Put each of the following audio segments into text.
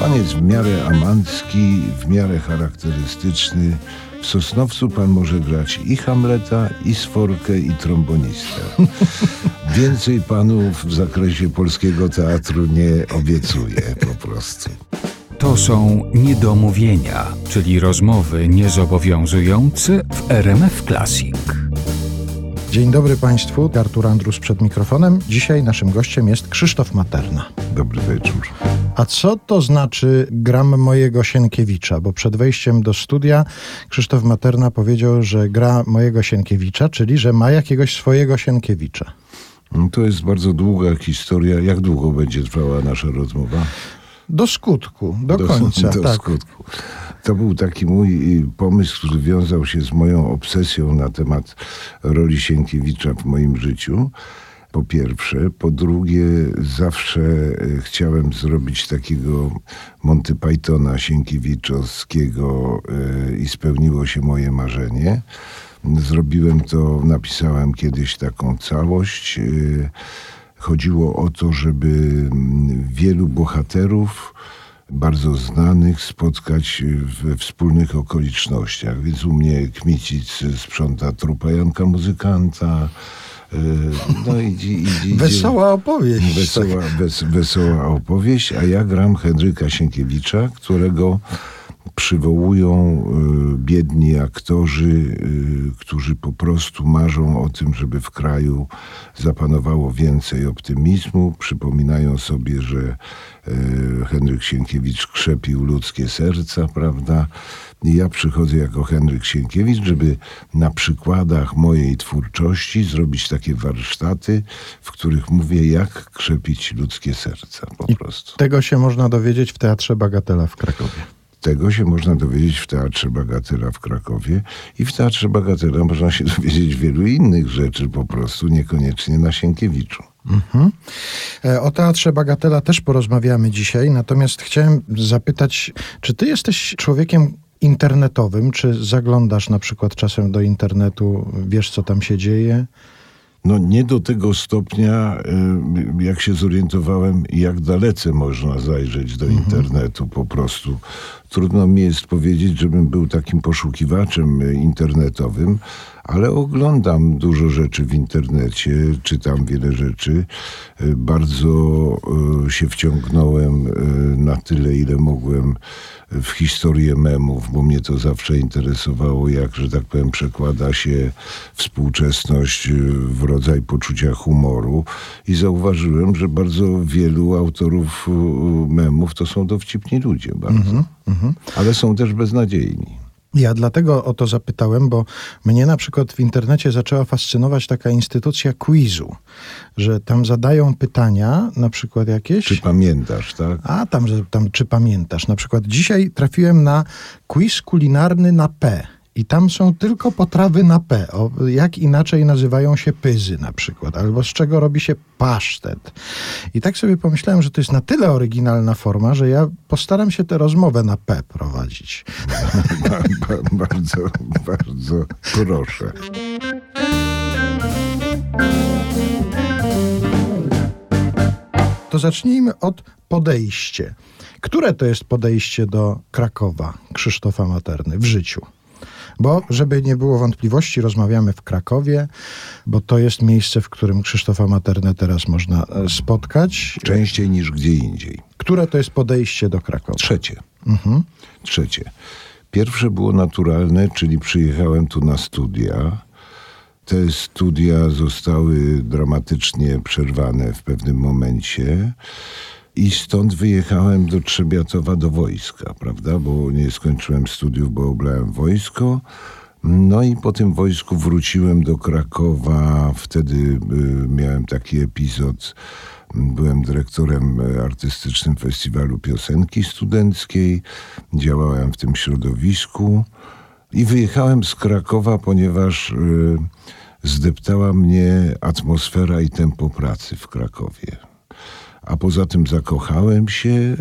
Pan jest w miarę amancki, w miarę charakterystyczny. W Sosnowcu pan może grać i Hamleta, i Sforkę, i trombonistę. Więcej panów w zakresie polskiego teatru nie obiecuję po prostu. To są niedomówienia, czyli rozmowy niezobowiązujące w RMF Classic. Dzień dobry Państwu, Artur Andrus przed mikrofonem. Dzisiaj naszym gościem jest Krzysztof Materna. Dobry wieczór. A co to znaczy gram mojego Sienkiewicza? Bo przed wejściem do studia Krzysztof Materna powiedział, że gra mojego Sienkiewicza, czyli że ma jakiegoś swojego Sienkiewicza. No To jest bardzo długa historia. Jak długo będzie trwała nasza rozmowa? Do skutku, do, końca. Do tak. skutku. To był taki mój y, pomysł, który wiązał się z moją obsesją na temat roli Sienkiewicza w moim życiu. Po pierwsze. Po drugie, zawsze y, chciałem zrobić takiego Monty Pythona Sienkiewiczowskiego y, i spełniło się moje marzenie. Zrobiłem to, napisałem kiedyś taką całość. y, Chodziło o to, żeby mm, wielu bohaterów bardzo znanych spotkać we wspólnych okolicznościach. Więc u mnie Kmicic sprząta trupa Janka Muzykanta. y, No i, i, i, Wesoła opowieść. tak. Wesoła, wes, wesoła opowieść, a ja gram Henryka Sienkiewicza, którego przywołują y, biedni aktorzy, y, którzy po prostu marzą o tym, żeby w kraju zapanowało więcej optymizmu. Przypominają sobie, że y, Henryk Sienkiewicz krzepił ludzkie serca, prawda? I ja przychodzę jako Henryk Sienkiewicz, żeby na przykładach mojej twórczości zrobić takie warsztaty, w których mówię, jak krzepić ludzkie serca po prostu. Tego się można dowiedzieć w Teatrze Bagatela w Krakowie. Tego się można dowiedzieć w Teatrze Bagatela w Krakowie i w Teatrze Bagatela można się dowiedzieć wielu innych rzeczy po prostu, niekoniecznie na Sienkiewiczu. E, O Teatrze Bagatela też porozmawiamy dzisiaj, natomiast chciałem zapytać, czy ty jesteś człowiekiem internetowym, czy zaglądasz na przykład czasem do internetu, wiesz co tam się dzieje? No nie do tego stopnia, jak się zorientowałem, jak dalece można zajrzeć do internetu po prostu. Trudno mi jest powiedzieć, żebym był takim poszukiwaczem y, internetowym, ale oglądam dużo rzeczy w internecie, czytam wiele rzeczy. Y, Bardzo y, się wciągnąłem na tyle, ile mogłem w historię memów, bo mnie to zawsze interesowało, jak, że tak powiem, przekłada się współczesność w rodzaj poczucia humoru. I zauważyłem, że bardzo wielu autorów memów to są dowcipni ludzie bardzo, ale są też beznadziejni. Ja dlatego o to zapytałem, bo mnie na przykład w internecie zaczęła fascynować taka instytucja quizu, że tam zadają pytania, na przykład jakieś. Czy pamiętasz, tak? A tam, tam, czy pamiętasz? Na przykład dzisiaj trafiłem na quiz kulinarny na P. I tam są tylko potrawy na P. O, jak inaczej nazywają się pyzy na przykład, albo z czego robi się pasztet. I tak sobie pomyślałem, że to jest na tyle oryginalna forma, że ja postaram się tę rozmowę na P prowadzić. Ba, ba, bardzo, bardzo proszę. To zacznijmy od podejście. Które to jest podejście do Krakowa Krzysztofa Materny w życiu? Bo, żeby nie było wątpliwości, rozmawiamy w Krakowie, bo to jest miejsce, w którym Krzysztofa Maternę teraz można e, spotkać. Częściej niż gdzie indziej. Które to jest podejście do Krakowa? Trzecie. Trzecie. Pierwsze było naturalne, czyli przyjechałem tu na studia. Te studia zostały dramatycznie przerwane w pewnym momencie. I stąd wyjechałem do Trzebiatowa do wojska, prawda? Bo nie skończyłem studiów, bo oblałem wojsko. No i po tym wojsku wróciłem do Krakowa. Wtedy y, miałem taki epizod. Byłem dyrektorem artystycznym Festiwalu Piosenki Studenckiej. Działałem w tym środowisku. I wyjechałem z Krakowa, ponieważ y, zdeptała mnie atmosfera i tempo pracy w Krakowie. A poza tym zakochałem się y,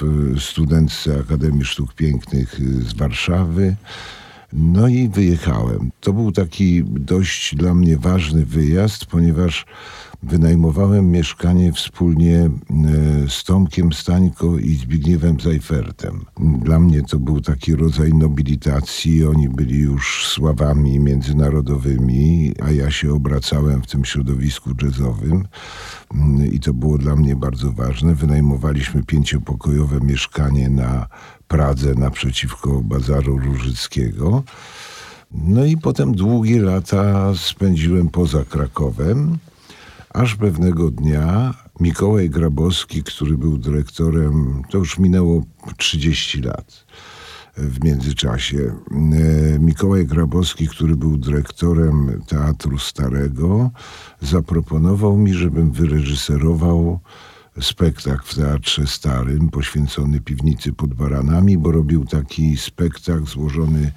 w, studentce Akademii Sztuk Pięknych y, z Warszawy. No i wyjechałem. To był taki dość dla mnie ważny wyjazd, ponieważ wynajmowałem mieszkanie wspólnie e, z Tomkiem Stańko i Zbigniewem Zajfertem. Dla mnie to był taki rodzaj nobilitacji. Oni byli już sławami międzynarodowymi, a ja się obracałem w tym środowisku jazzowym mm, i to było dla mnie bardzo ważne. Wynajmowaliśmy pięciopokojowe mieszkanie na Pradze naprzeciwko Bazaru Różyckiego. No i potem długie lata spędziłem poza Krakowem, aż pewnego dnia Mikołaj Grabowski, który był dyrektorem, to już minęło 30 lat w międzyczasie. E, Mikołaj Grabowski, który był dyrektorem Teatru Starego, zaproponował mi, żebym wyreżyserował spektakl w Teatrze Starym poświęcony piwnicy pod baranami, bo robił taki spektakl złożony,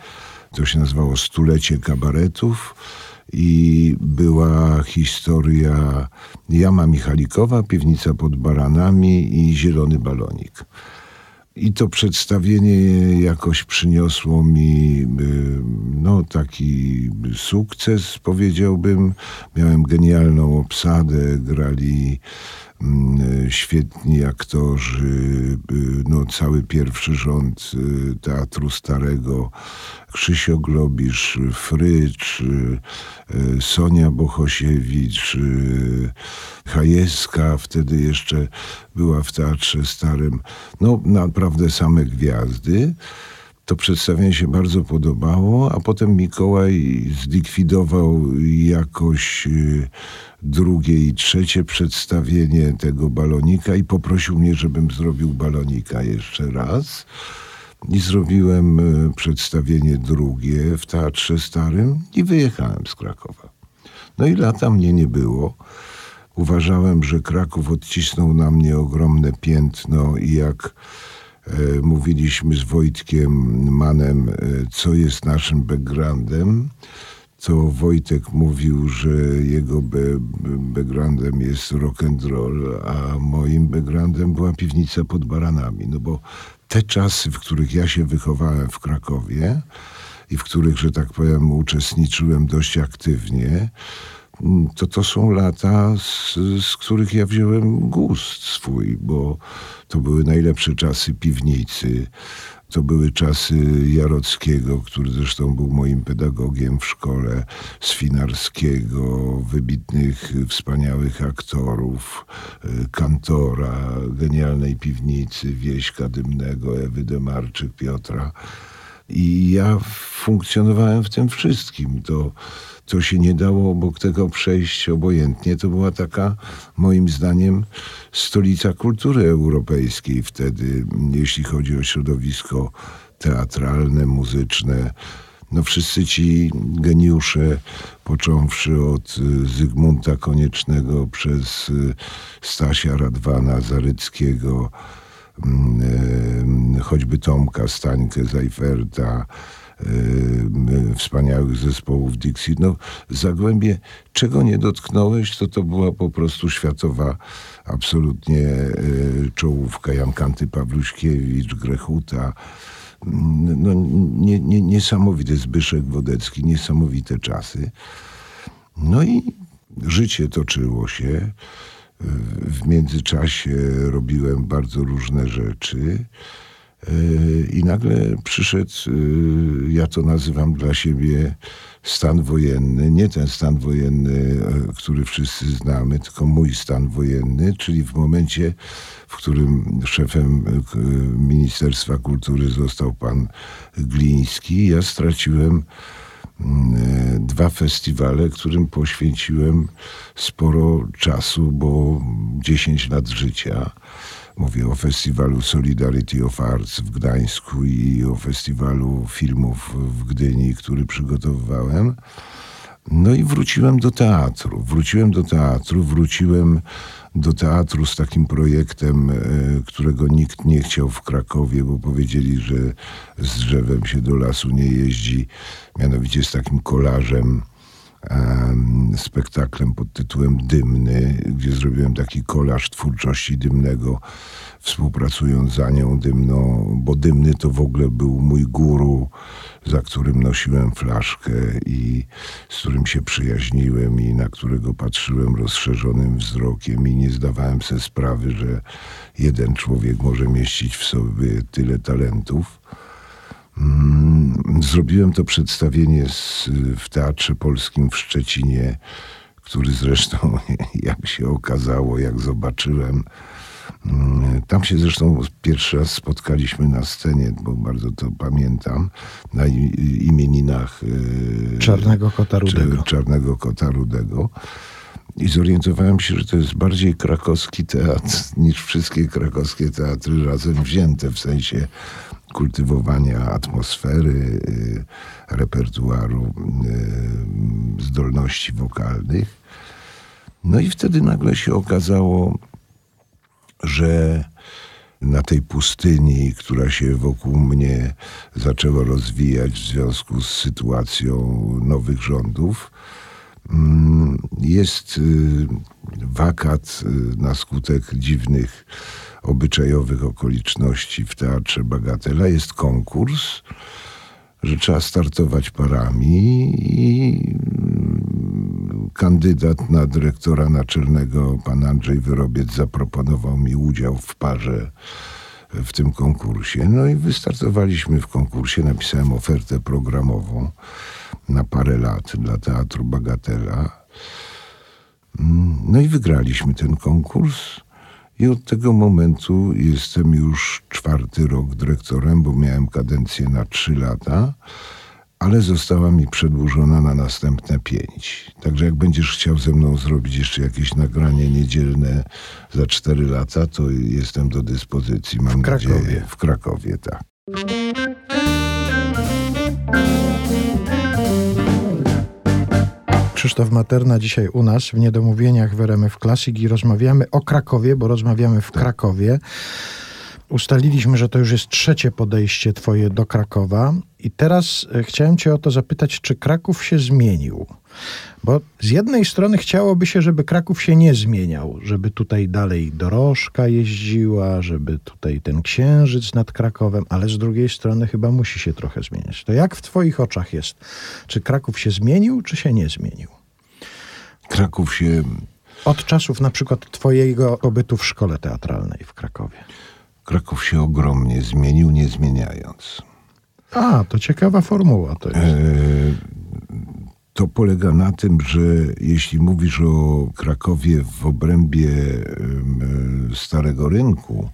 to się nazywało Stulecie Kabaretów i była historia Jama Michalikowa, Piwnica pod baranami i Zielony Balonik. I to przedstawienie jakoś przyniosło mi y, no, taki sukces, powiedziałbym. Miałem genialną obsadę, grali świetni aktorzy, y, no, cały pierwszy rząd y, Teatru Starego, Krzysio Globisz, Frycz, y, Sonia Bohosiewicz, Hajeska, wtedy jeszcze była w Teatrze Starym. No naprawdę same gwiazdy. To przedstawienie się bardzo podobało, a potem Mikołaj zlikwidował jakoś y, drugie i trzecie przedstawienie tego balonika i poprosił mnie, żebym zrobił balonika jeszcze raz. I zrobiłem y, przedstawienie drugie w Teatrze Starym i wyjechałem z Krakowa. No i lata mnie nie było. Uważałem, że Kraków odcisnął na mnie ogromne piętno i jak mówiliśmy z Wojtkiem Manem, e, co jest naszym backgroundem, to Wojtek mówił, że jego backgroundem jest rock and roll, a moim backgroundem była piwnica pod baranami. No bo te czasy, w których ja się wychowałem w Krakowie i w których, że tak powiem, uczestniczyłem dość aktywnie, to to są lata, z, z których ja wziąłem gust swój, bo to były najlepsze czasy piwnicy. To były czasy Jarockiego, który zresztą był moim pedagogiem w szkole, Swinarskiego, wybitnych, wspaniałych aktorów, y, Kantora, genialnej piwnicy, Wieśka Dymnego, Ewy Demarczyk, Piotra. I ja funkcjonowałem w tym wszystkim. To, to się nie dało obok tego przejść obojętnie. To była taka, moim zdaniem, stolica kultury europejskiej wtedy, jeśli chodzi o środowisko teatralne, muzyczne. No wszyscy ci geniusze, począwszy od Zygmunta Koniecznego przez Stasia Radwana Zaryckiego, choćby Tomka Stańkę Zajferta, Y, wspaniałych zespołów Dixie. No, Zagłębie, czego nie dotknąłeś, to to była po prostu światowa absolutnie y, czołówka. Jan Kanty Pawluśkiewicz, Grechuta. No, nie, nie, niesamowity Zbyszek Wodecki, niesamowite czasy. No i życie toczyło się. W międzyczasie robiłem bardzo różne rzeczy. I nagle przyszedł, y, ja to nazywam dla siebie stan wojenny, nie ten stan wojenny, e, który wszyscy znamy, tylko mój stan wojenny, czyli w momencie, w którym szefem e, Ministerstwa Kultury został pan Gliński, ja straciłem dwa festiwale, którym poświęciłem sporo czasu, bo 10 lat życia. Mówię o festiwalu Solidarity of Arts w Gdańsku i o festiwalu filmów w Gdyni, który przygotowywałem. No i wróciłem do teatru. Wróciłem do teatru, wróciłem do teatru z takim projektem, e, którego nikt nie chciał w Krakowie, bo powiedzieli, że z drzewem się do lasu nie jeździ. Mianowicie z takim kolażem, em, spektaklem pod tytułem Dymny, gdzie zrobiłem taki kolaż twórczości Dymnego, współpracując z Anią Dymną, bo Dymny to w ogóle był mój guru, za którym nosiłem flaszkę i z którym się przyjaźniłem i na którego patrzyłem rozszerzonym wzrokiem i nie zdawałem sobie sprawy, że jeden człowiek może mieścić w sobie tyle talentów. Mm, Zrobiłem to przedstawienie z, w Teatrze Polskim w Szczecinie, który zresztą, jak się okazało, jak zobaczyłem, mm, tam się zresztą pierwszy raz spotkaliśmy na scenie, bo bardzo to pamiętam, na imieninach e, Czarnego Kota Rudego. Czarnego Kota Rudego. I zorientowałem się, że to jest bardziej krakowski teatr niż wszystkie krakowskie teatry razem wzięte, w sensie kultywowania atmosfery, y, repertuaru, y, zdolności wokalnych. No i wtedy nagle się okazało, że na tej pustyni, która się wokół mnie zaczęła rozwijać w związku z sytuacją nowych rządów, jest y, wakat y, na skutek dziwnych obyczajowych okoliczności w Teatrze Bagatela. Jest konkurs, że trzeba startować parami i mm, kandydat na dyrektora naczelnego, pan Andrzej Wyrobiec, zaproponował mi udział w parze w tym konkursie. No i wystartowaliśmy w konkursie, napisałem ofertę programową na parę lat dla Teatru Bagatela. Mm, No i wygraliśmy ten konkurs. I od tego momentu jestem już czwarty rok dyrektorem, bo miałem kadencję na trzy lata, ale została mi przedłużona na następne pięć. Także jak będziesz chciał ze mną zrobić jeszcze jakieś nagranie niedzielne za cztery lata, to jestem do dyspozycji. Mam W Krakowie. nadzieję. W Krakowie, tak. Krzysztof Materna dzisiaj u nas w Niedomówieniach w RMF Classic i rozmawiamy o Krakowie, bo rozmawiamy w Krakowie. Ustaliliśmy, że to już jest trzecie podejście twoje do Krakowa i teraz e, chciałem cię o to zapytać, czy Kraków się zmienił? Bo z jednej strony chciałoby się, żeby Kraków się nie zmieniał, żeby tutaj dalej dorożka jeździła, żeby tutaj ten księżyc nad Krakowem, ale z drugiej strony chyba musi się trochę zmieniać. To jak w twoich oczach jest? Czy Kraków się zmienił, czy się nie zmienił? Kraków się Od czasów na przykład twojego pobytu w szkole teatralnej w Krakowie. Kraków się ogromnie zmienił, nie zmieniając. A, to ciekawa formuła to jest. E, To polega na tym, że jeśli mówisz o Krakowie w obrębie e, Starego Rynku,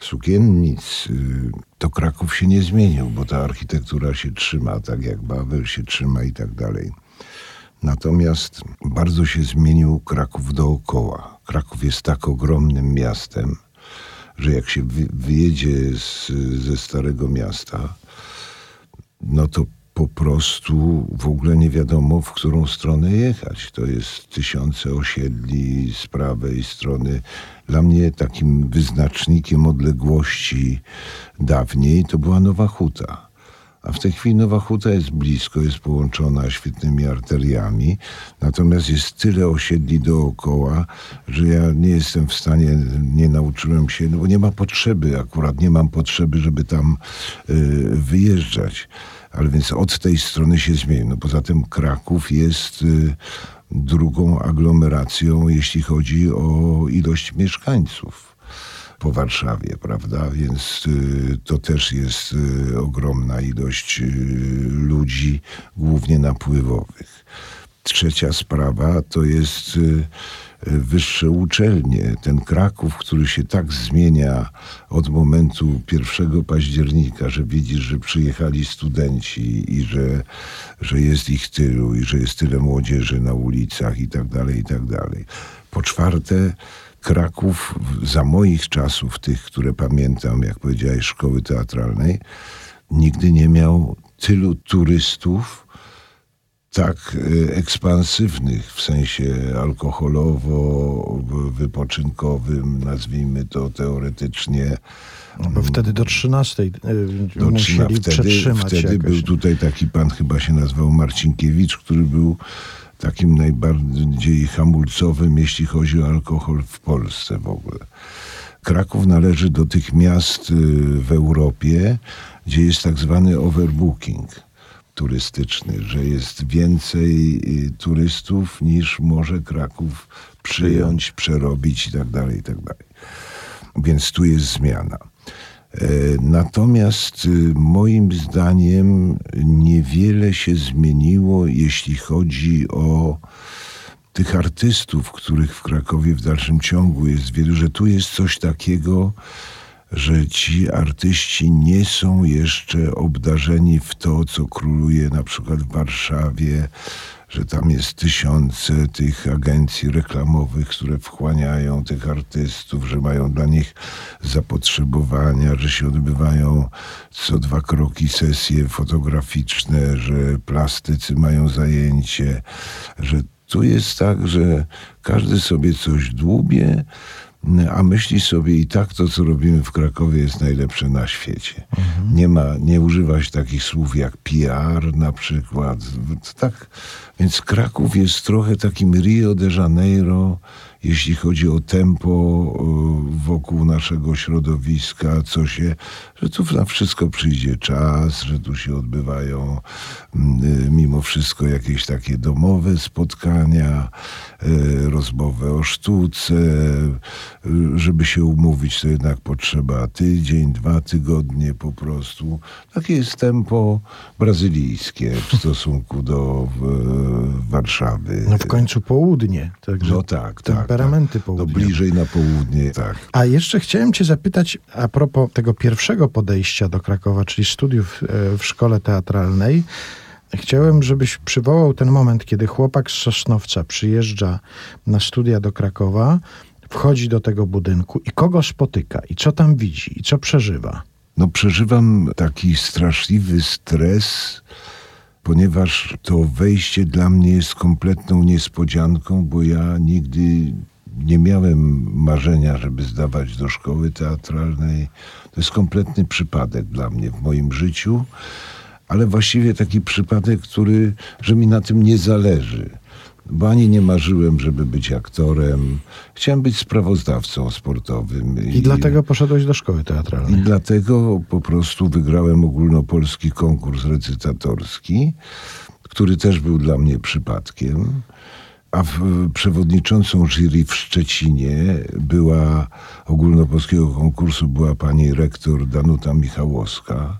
sukiennic, y, to Kraków się nie zmienił, bo ta architektura się trzyma, tak jak Wawel się trzyma i tak dalej. Natomiast bardzo się zmienił Kraków dookoła. Kraków jest tak ogromnym miastem, że jak się wy, wyjedzie z, ze Starego Miasta, no to po prostu w ogóle nie wiadomo, w którą stronę jechać. To jest tysiące osiedli z prawej strony. Dla mnie takim wyznacznikiem odległości dawniej to była Nowa Huta. A w tej chwili Nowa Huta jest blisko, jest połączona świetnymi arteriami, natomiast jest tyle osiedli dookoła, że ja nie jestem w stanie, nie nauczyłem się, no bo nie ma potrzeby, akurat nie mam potrzeby, żeby tam y, wyjeżdżać. Ale więc od tej strony się zmieni. No poza tym Kraków jest y, drugą aglomeracją, jeśli chodzi o ilość mieszkańców po Warszawie, prawda? Więc y, to też jest y, ogromna ilość y, ludzi, głównie napływowych. Trzecia sprawa to jest wyższe uczelnie. Ten Kraków, który się tak zmienia od momentu 1 października, że widzisz, że przyjechali studenci i że, że jest ich tylu i że jest tyle młodzieży na ulicach i tak dalej, i tak dalej. Po czwarte, Kraków za moich czasów, tych, które pamiętam, jak powiedziałeś, szkoły teatralnej, nigdy nie miał tylu turystów, tak e, ekspansywnych w sensie alkoholowo-wypoczynkowym, nazwijmy to teoretycznie. No bo wtedy do 13 y, Do musieli wtedy, przetrzymać wtedy jakoś. był tutaj taki pan, chyba się nazywał Marcinkiewicz, który był takim najbardziej hamulcowym, jeśli chodzi o alkohol w Polsce w ogóle. Kraków należy do tych miast y, w Europie, gdzie jest tak zwany overbooking turystyczny, że jest więcej y, turystów niż może Kraków przyjąć, przerobić i tak dalej, i tak. Więc tu jest zmiana. E, Natomiast y, moim zdaniem niewiele się zmieniło, jeśli chodzi o tych artystów, których w Krakowie w dalszym ciągu jest wielu, że tu jest coś takiego, że ci artyści nie są jeszcze obdarzeni w to, co króluje na przykład w Warszawie, że tam jest tysiące tych agencji reklamowych, które wchłaniają tych artystów, że mają dla nich zapotrzebowania, że się odbywają co dwa kroki sesje fotograficzne, że plastycy mają zajęcie, że tu jest tak, że każdy sobie coś dłubie, a myśli sobie i tak to, co robimy w Krakowie jest najlepsze na świecie. Nie ma, nie używa się takich słów jak PR na przykład. Tak, więc Kraków jest trochę takim Rio de Janeiro, jeśli chodzi o tempo y, wokół naszego środowiska, co się, że tu na wszystko przyjdzie czas, że tu się odbywają mm, y, mimo wszystko jakieś takie domowe spotkania, y, rozmowy o sztuce. Żeby się umówić, to jednak potrzeba tydzień, dwa tygodnie po prostu. Takie jest tempo brazylijskie w stosunku do Warszawy. No w końcu południe. Także No tak, tak. Temperamenty tak. No południowe. bliżej na południe, tak. A jeszcze chciałem Cię zapytać a propos tego pierwszego podejścia do Krakowa, czyli studiów e, w szkole teatralnej. Chciałem, żebyś przywołał ten moment, kiedy chłopak z Sosnowca przyjeżdża na studia do Krakowa, wchodzi do tego budynku i kogo spotyka, i co tam widzi, i co przeżywa. No przeżywam taki straszliwy stres, ponieważ to wejście dla mnie jest kompletną niespodzianką, bo ja nigdy nie miałem marzenia, żeby zdawać do szkoły teatralnej. To jest kompletny przypadek dla mnie w moim życiu, ale właściwie taki przypadek, który, że mi na tym nie zależy. Bo ani nie marzyłem, żeby być aktorem. Chciałem być sprawozdawcą sportowym. I dlatego poszedłeś do szkoły I teatralnej. dlatego po prostu wygrałem ogólnopolski konkurs recytatorski, który też był dla mnie przypadkiem. A w, przewodniczącą jury w Szczecinie była ogólnopolskiego konkursu była pani rektor Danuta Michałowska,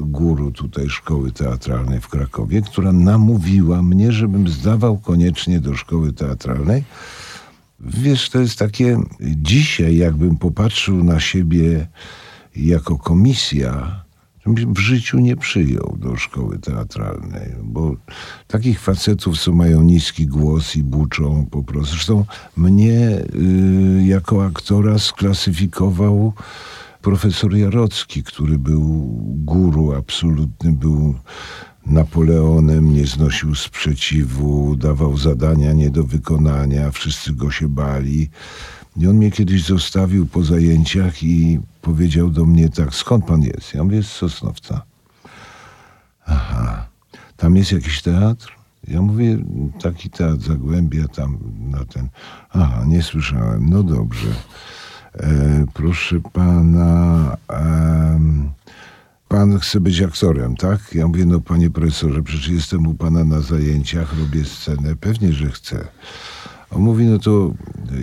guru tutaj szkoły teatralnej w Krakowie, która namówiła mnie, żebym zdawał koniecznie do szkoły teatralnej. Wiesz, to jest takie, dzisiaj jakbym popatrzył na siebie jako komisja, w życiu nie przyjął do szkoły teatralnej, bo takich facetów, co mają niski głos i buczą po prostu. Zresztą mnie y, jako aktora sklasyfikował profesor Jarocki, który był guru absolutny, był Napoleonem, nie znosił sprzeciwu, dawał zadania nie do wykonania, wszyscy go się bali. I on mnie kiedyś zostawił po zajęciach i powiedział do mnie tak, skąd pan jest? Ja mówię, z Sosnowca. Aha, tam jest jakiś teatr? Ja mówię, taki teatr Zagłębia tam na ten. Aha, nie słyszałem. No dobrze. E, proszę pana, pan chce być aktorem, tak? Ja mówię, no panie profesorze, przecież jestem u pana na zajęciach, robię scenę. Pewnie, że chcę. On mówi, no to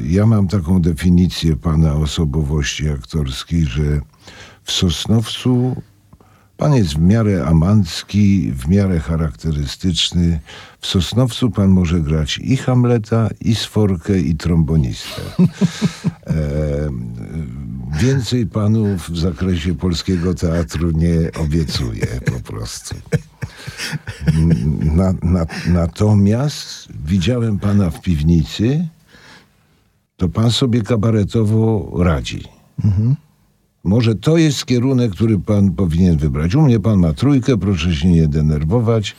ja mam taką definicję pana osobowości aktorskiej, że w Sosnowcu Pan jest w miarę amancki, w miarę charakterystyczny. W Sosnowcu pan może grać i Hamleta, i Sforkę, i trombonistę. E, więcej panu w zakresie polskiego teatru nie obiecuję po prostu. Na, na, natomiast widziałem pana w piwnicy, to pan sobie kabaretowo radzi. Może to jest kierunek, który pan powinien wybrać. U mnie pan ma trójkę, proszę się nie denerwować,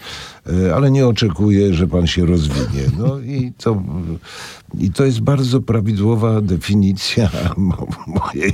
ale nie oczekuję, że pan się rozwinie. No i to, i to jest bardzo prawidłowa definicja mo- mojej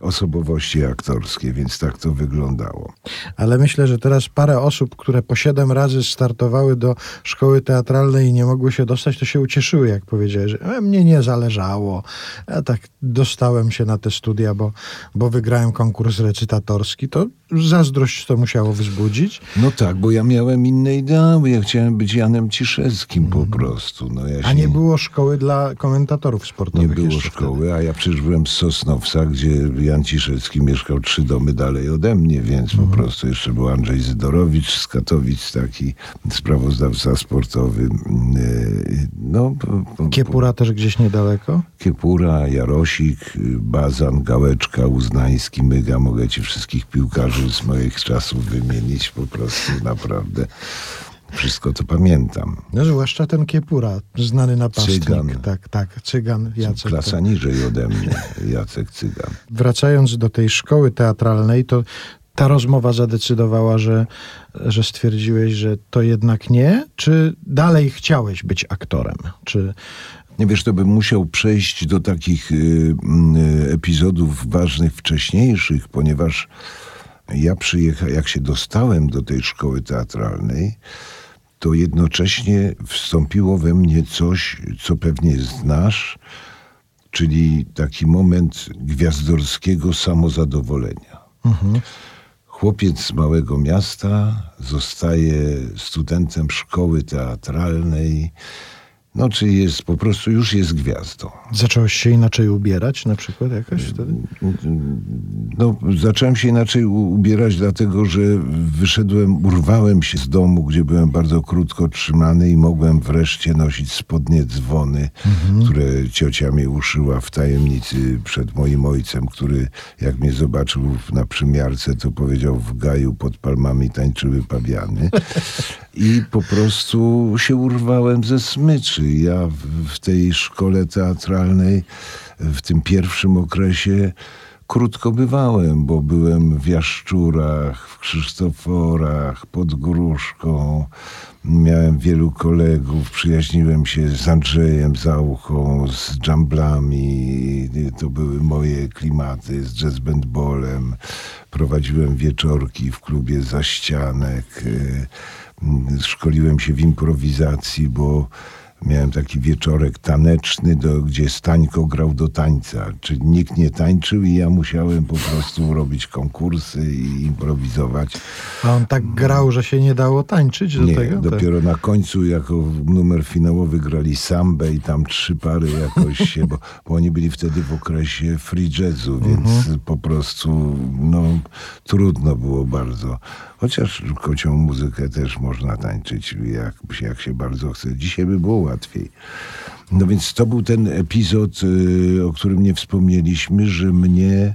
osobowości aktorskiej, więc tak to wyglądało. Ale myślę, że teraz parę osób, które po siedem razy startowały do szkoły teatralnej i nie mogły się dostać, to się ucieszyły, jak powiedziałeś, że e, mnie nie zależało. Ja tak dostałem się na te studia, bo, bo wygrałem konkurs recytatorski. To zazdrość to musiało wzbudzić. No tak, bo ja miałem inne ideały. Ja chciałem być Janem Ciszewskim po prostu. No, ja A się nie było szkoły dla komentatorów Nie sportowych było jeszcze szkoły, a ja przecież byłem z Sosnowca, gdzie Jan Ciszewski mieszkał trzy domy dalej ode mnie, więc Mhm. po prostu jeszcze był Andrzej Zydorowicz z Katowic, taki sprawozdawca sportowy. Yy, No, po- po- wtedy. Kiepura też gdzieś niedaleko? Kiepura, Jarosik, y, Bazan, Gałeczka, Uznański, Myga. Mogę ci wszystkich piłkarzy z moich czasów wymienić po prostu naprawdę. Wszystko to pamiętam. No, zwłaszcza ten Kiepura, znany napastnik. Cygan. Tak, tak, Cygan Jacek. Klasa to- niżej ode mnie, Jacek Cygan. Wracając do tej szkoły teatralnej, to ta rozmowa zadecydowała, że, że stwierdziłeś, że to jednak nie? Czy dalej chciałeś być aktorem? Czy Nie wiesz, to bym musiał przejść do takich y, mm, y, epizodów ważnych wcześniejszych, ponieważ ja przyjechałem, jak się dostałem do tej szkoły teatralnej, to jednocześnie wstąpiło we mnie coś, co pewnie znasz, czyli taki moment gwiazdorskiego samozadowolenia. Chłopiec z małego miasta zostaje studentem szkoły teatralnej, no czy jest po prostu już jest gwiazdą. zacząłeś się inaczej ubierać na przykład jakoś wtedy? No, zacząłem się inaczej ubierać, dlatego że wyszedłem, urwałem się z domu, gdzie byłem bardzo krótko trzymany i mogłem wreszcie nosić spodnie dzwony, które ciocia mi uszyła w tajemnicy przed moim ojcem, który jak mnie zobaczył na przymiarce, to powiedział w gaju pod palmami tańczyły pawiany. I po prostu się urwałem ze smyczy. Ja w, tej szkole teatralnej, w tym pierwszym okresie, krótko bywałem, bo byłem w Jaszczurach, w Krzysztoforach, pod Gruszką. Miałem wielu kolegów, przyjaźniłem się z Andrzejem Zauchą, z dżamblami. To były moje klimaty, z jazz. Prowadziłem wieczorki w klubie Zaścianek. Szkoliłem się w improwizacji, bo miałem taki wieczorek taneczny, do, gdzie Stańko grał do tańca. Czyli nikt nie tańczył i ja musiałem po prostu robić konkursy i improwizować. A on tak grał, że się nie dało tańczyć do Nie, tego? Tak. dopiero na końcu jako numer finałowy grali sambę i tam trzy pary jakoś się, bo, bo oni byli wtedy w okresie free jazzu, więc Mhm. po prostu no, trudno było bardzo. Chociaż kocią muzykę też można tańczyć, jak, jak się bardzo chce. Dzisiaj by było łatwiej. No więc to był ten epizod, y, o którym nie wspomnieliśmy, że mnie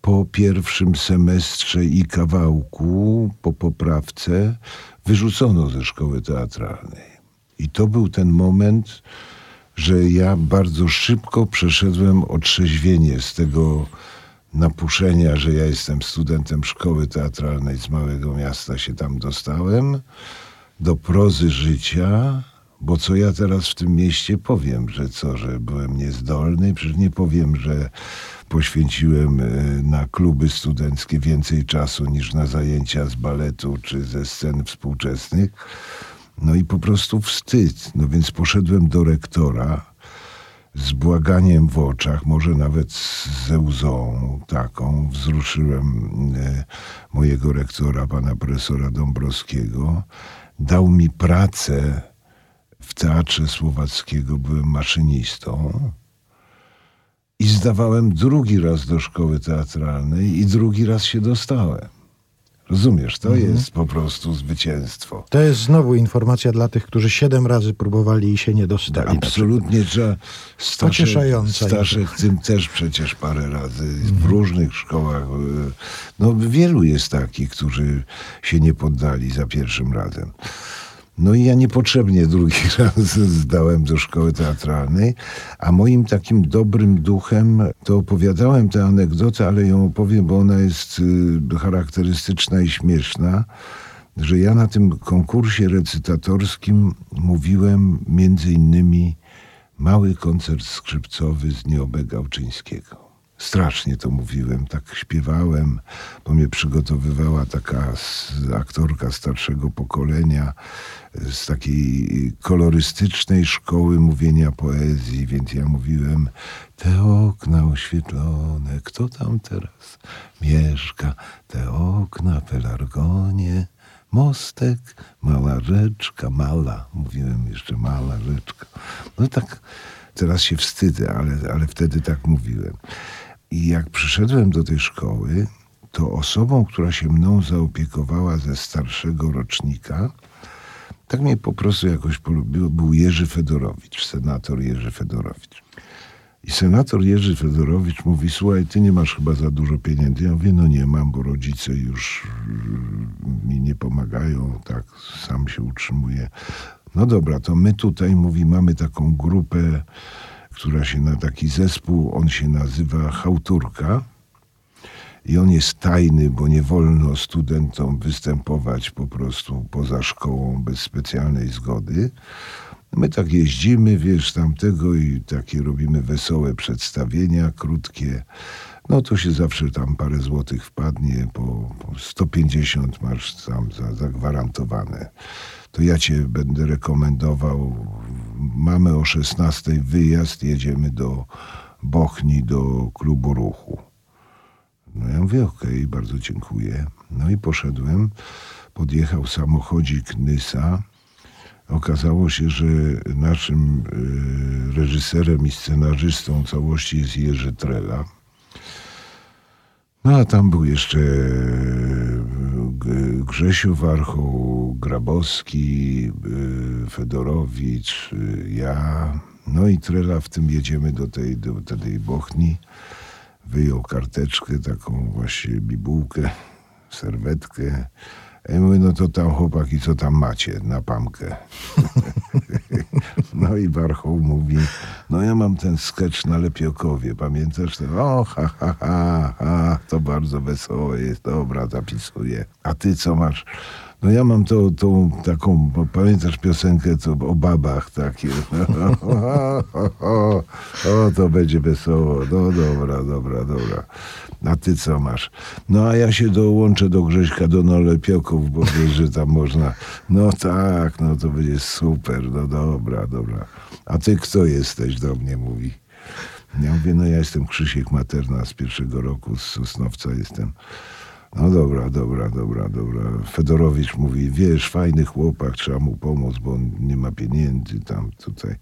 po pierwszym semestrze i kawałku, po poprawce, wyrzucono ze szkoły teatralnej. I to był ten moment, że ja bardzo szybko przeszedłem otrzeźwienie z tego napuszenia, że ja jestem studentem szkoły teatralnej z małego miasta, się tam dostałem, do prozy życia, bo co ja teraz w tym mieście powiem, że co, że byłem niezdolny? Przecież nie powiem, że poświęciłem e, na kluby studenckie więcej czasu niż na zajęcia z baletu czy ze scen współczesnych. No i po prostu wstyd. No więc poszedłem do rektora z błaganiem w oczach, może nawet ze łzą taką. Wzruszyłem e, mojego rektora, pana profesora Dąbrowskiego. Dał mi pracę w Teatrze Słowackiego, byłem maszynistą. I zdawałem drugi raz do szkoły teatralnej i drugi raz się dostałem. Rozumiesz, to Mhm. jest po prostu zwycięstwo. To jest znowu informacja dla tych, którzy siedem razy próbowali i się nie dostali. Absolutnie trzeba. Staszek, Pocieszająca Staszek tym też przecież parę razy w Mhm. różnych szkołach. e, No wielu jest takich, którzy się nie poddali za pierwszym razem. No i ja niepotrzebnie drugi raz zdałem do szkoły teatralnej, a moim takim dobrym duchem to opowiadałem tę anegdotę, ale ją opowiem, bo ona jest y, charakterystyczna i śmieszna, że ja na tym konkursie recytatorskim mówiłem między innymi mały koncert skrzypcowy z Nieobe Gałczyńskiego. Strasznie to mówiłem, tak śpiewałem, bo mnie przygotowywała taka aktorka starszego pokolenia z takiej kolorystycznej szkoły mówienia poezji, więc ja mówiłem te okna oświetlone, kto tam teraz mieszka, te okna, pelargonie, mostek, mała rzeczka, mala, mówiłem jeszcze mala rzeczka. No tak, teraz się wstydzę, ale, ale wtedy tak mówiłem. I jak przyszedłem do tej szkoły, to osobą, która się mną zaopiekowała ze starszego rocznika, tak mnie po prostu jakoś polubiło, był Jerzy Fedorowicz, senator Jerzy Fedorowicz. I senator Jerzy Fedorowicz mówi, słuchaj, ty nie masz chyba za dużo pieniędzy. Ja mówię, no nie mam, bo rodzice już y, mi nie pomagają, tak, sam się utrzymuję. No dobra, to my tutaj, mówi, mamy taką grupę, która się na taki zespół, on się nazywa Chałturka. I on jest tajny, bo nie wolno studentom występować po prostu poza szkołą bez specjalnej zgody. My tak jeździmy, wiesz, tamtego i takie robimy wesołe przedstawienia, krótkie. No to się zawsze tam parę złotych wpadnie, po, po 150 masz tam za, zagwarantowane. To ja cię będę rekomendował. Mamy o 16 wyjazd, jedziemy do Bochni, do klubu ruchu. No ja mówię, okej, bardzo dziękuję. No i poszedłem, podjechał samochodzik Nysa. Okazało się, że naszym y, reżyserem i scenarzystą całości jest Jerzy Trela. No a tam był jeszcze y, Grzesiu Warchoł, Grabowski, y, Fedorowicz, y, ja. No i Trela w tym jedziemy do tej, do tej Bochni wyjął karteczkę, taką właśnie bibułkę, serwetkę. Ja mówię, no to tam chłopaki, co tam macie na pamkę? no i Warchoł mówi, no ja mam ten sketch na Lepiokowie, pamiętasz? ten? O, ha, ha, ha, ha, to bardzo wesołe jest, dobra, zapisuję. A ty co masz? No ja mam tą, tą taką, pamiętasz piosenkę co, o babach takie. o, to będzie wesoło. No dobra, dobra, dobra. A ty co masz? No a ja się dołączę do Grześka do Nolepioków, bo wiesz, że tam można. No tak, no to będzie super. No dobra, dobra. A ty kto jesteś? Do mnie mówi. Ja mówię, no ja jestem Krzysiek Materna z pierwszego roku, z Sosnowca jestem. No dobra, dobra, dobra, dobra. Fedorowicz mówi, wiesz, fajny chłopak, trzeba mu pomóc, bo on nie ma pieniędzy tam, tutaj.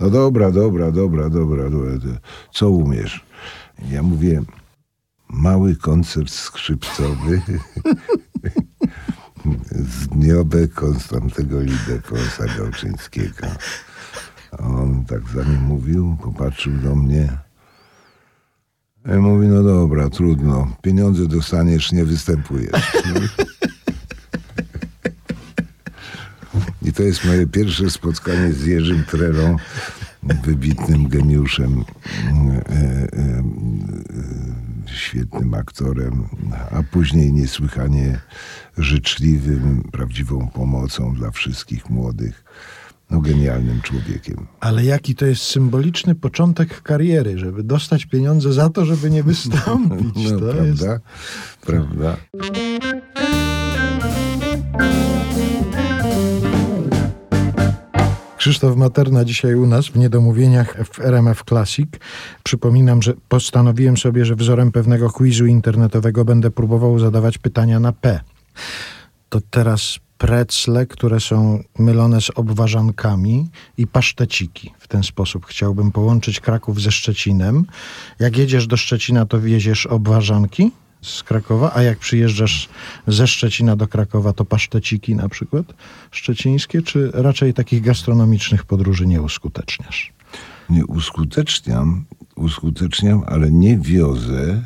No dobra, dobra, dobra, dobra, dobra. Co umiesz? Ja mówię, mały koncert skrzypcowy z Dniobę Konstantego Lidekosa Gałczyńskiego. On tak za nim mówił, popatrzył do mnie. Ja mówi, no dobra, trudno. Pieniądze dostaniesz, nie występujesz. I to jest moje pierwsze spotkanie z Jerzym Trelą, wybitnym geniuszem, e, e, e, świetnym aktorem, a później niesłychanie życzliwym, prawdziwą pomocą dla wszystkich młodych. No, genialnym człowiekiem. Ale jaki to jest symboliczny początek kariery, żeby dostać pieniądze za to, żeby nie wystąpić. No, to prawda? jest... Prawda? Krzysztof Materna dzisiaj u nas w Niedomówieniach w RMF Classic. Przypominam, że postanowiłem sobie, że wzorem pewnego quizu internetowego będę próbował zadawać pytania na P. To teraz precle, które są mylone z obwarzankami i paszteciki. W ten sposób chciałbym połączyć Kraków ze Szczecinem. Jak jedziesz do Szczecina, to wieziesz obwarzanki z Krakowa, a jak przyjeżdżasz ze Szczecina do Krakowa, to paszteciki na przykład szczecińskie, czy raczej takich gastronomicznych podróży nie uskuteczniasz? Nie uskuteczniam, uskuteczniam, ale nie wiozę,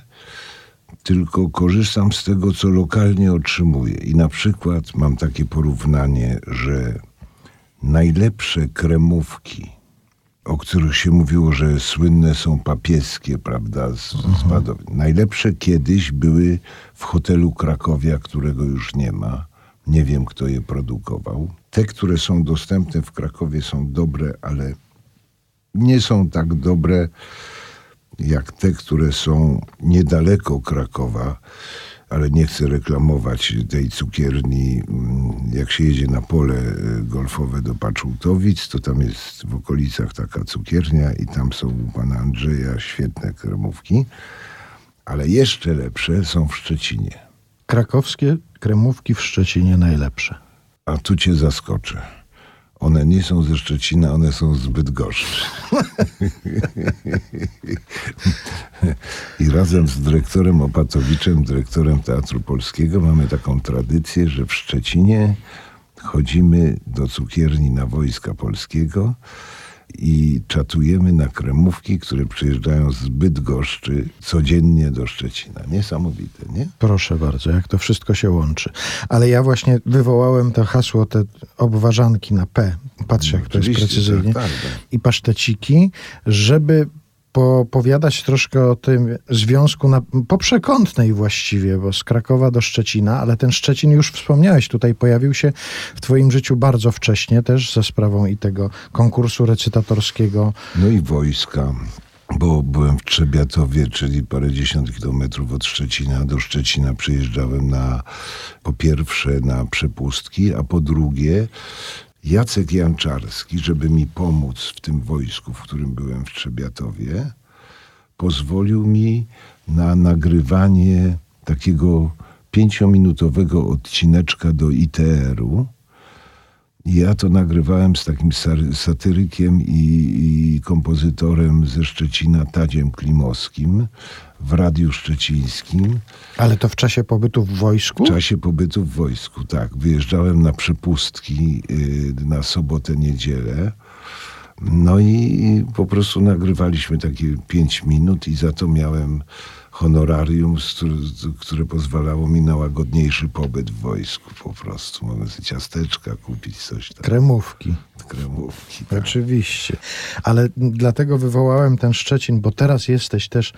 tylko korzystam z tego, co lokalnie otrzymuję. I na przykład mam takie porównanie, że najlepsze kremówki, o których się mówiło, że słynne są papieskie, prawda, z, z Padowy. Najlepsze kiedyś były w hotelu Krakowia, którego już nie ma. Nie wiem, kto je produkował. Te, które są dostępne w Krakowie są dobre, ale nie są tak dobre jak te, które są niedaleko Krakowa, ale nie chcę reklamować tej cukierni. Mm, Jak się jedzie na pole e, golfowe do Paczultowic, to tam jest w okolicach taka cukiernia i tam są u pana Andrzeja świetne kremówki, ale jeszcze lepsze są w Szczecinie. Krakowskie kremówki w Szczecinie najlepsze. A tu cię zaskoczę. One nie są ze Szczecina, one są z Bydgoszczy. I razem z dyrektorem Opatowiczem, dyrektorem Teatru Polskiego, mamy taką tradycję, że w Szczecinie chodzimy do cukierni na Wojska Polskiego i czatujemy na kremówki, które przyjeżdżają z Bydgoszczy codziennie do Szczecina. Niesamowite, nie? Proszę bardzo, jak to wszystko się łączy. Ale ja właśnie wywołałem to hasło, te obważanki na P. Patrzę, jak to jest precyzyjnie. tak, tak, tak. I paszteciki, żeby powiadać troszkę o tym związku na, poprzekątnej właściwie, bo z Krakowa do Szczecina, ale ten Szczecin już wspomniałeś, tutaj pojawił się w twoim życiu bardzo wcześnie też ze sprawą i tego konkursu recytatorskiego. No i wojska, bo byłem w Trzebiatowie, czyli parędziesiąt kilometrów od Szczecina. Do Szczecina przyjeżdżałem na, po pierwsze na przepustki, a po drugie Jacek Janczarski, żeby mi pomóc w tym wojsku, w którym byłem w Trzebiatowie, pozwolił mi na nagrywanie takiego pięciominutowego odcineczka do ITR-u. Ja to nagrywałem z takim satyrykiem i, i kompozytorem ze Szczecina, Tadziem Klimowskim, w Radiu Szczecińskim. Ale to w czasie pobytu w wojsku? W czasie pobytu w wojsku, tak. Wyjeżdżałem na przepustki y, na sobotę, niedzielę. No i po prostu nagrywaliśmy takie pięć minut i za to miałem honorarium, które pozwalało mi na łagodniejszy pobyt w wojsku po prostu. Mogłem sobie ciasteczka kupić, coś tam. Kremówki. Kremówki. Tak. Oczywiście. Ale dlatego wywołałem ten Szczecin, bo teraz jesteś też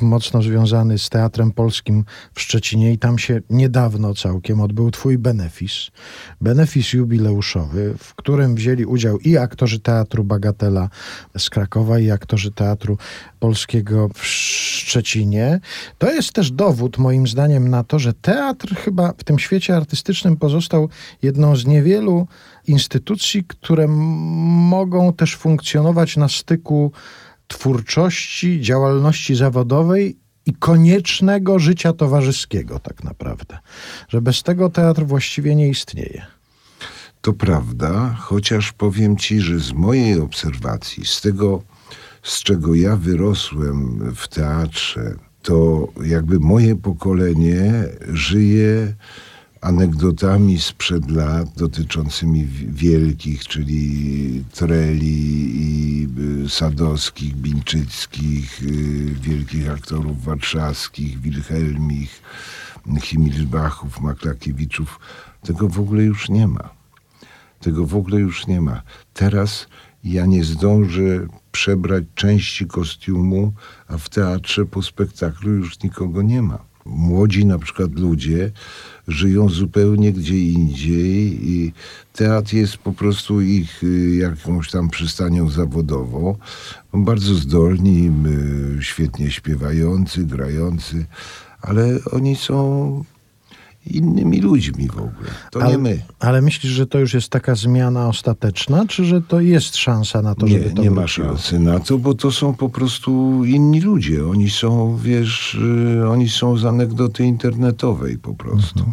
mocno związany z Teatrem Polskim w Szczecinie i tam się niedawno całkiem odbył twój benefis. Benefis jubileuszowy, w którym wzięli udział i aktorzy Teatru Bagatela z Krakowa i aktorzy Teatru Polskiego w Szczecinie. To jest też dowód moim zdaniem na to, że teatr chyba w tym świecie artystycznym pozostał jedną z niewielu instytucji, które mogą też funkcjonować na styku twórczości, działalności zawodowej i koniecznego życia towarzyskiego, tak naprawdę. Że bez tego teatr właściwie nie istnieje. To prawda, chociaż powiem ci, że z mojej obserwacji, z tego, z czego ja wyrosłem w teatrze, to jakby moje pokolenie żyje anegdotami sprzed lat dotyczącymi wi- wielkich, czyli Treli i y, Sadowskich, Bińczyckich, y, wielkich aktorów warszawskich, Wilhelmich, Himilbachów, Maklakiewiczów. Tego w ogóle już nie ma. Tego w ogóle już nie ma. Teraz ja nie zdążę przebrać części kostiumu, a w teatrze po spektaklu już nikogo nie ma. Młodzi na przykład ludzie żyją zupełnie gdzie indziej i teatr jest po prostu ich y, jakąś tam przystanią zawodową. Bardzo zdolni, y, świetnie śpiewający, grający, ale oni są innymi ludźmi w ogóle. To ale, nie my. Ale myślisz, że to już jest taka zmiana ostateczna, czy że to jest szansa na to, Nie, żeby to nie ma wróciło? szansy na to, bo to są po prostu inni ludzie. Oni są, wiesz, y, oni są z anegdoty internetowej po prostu,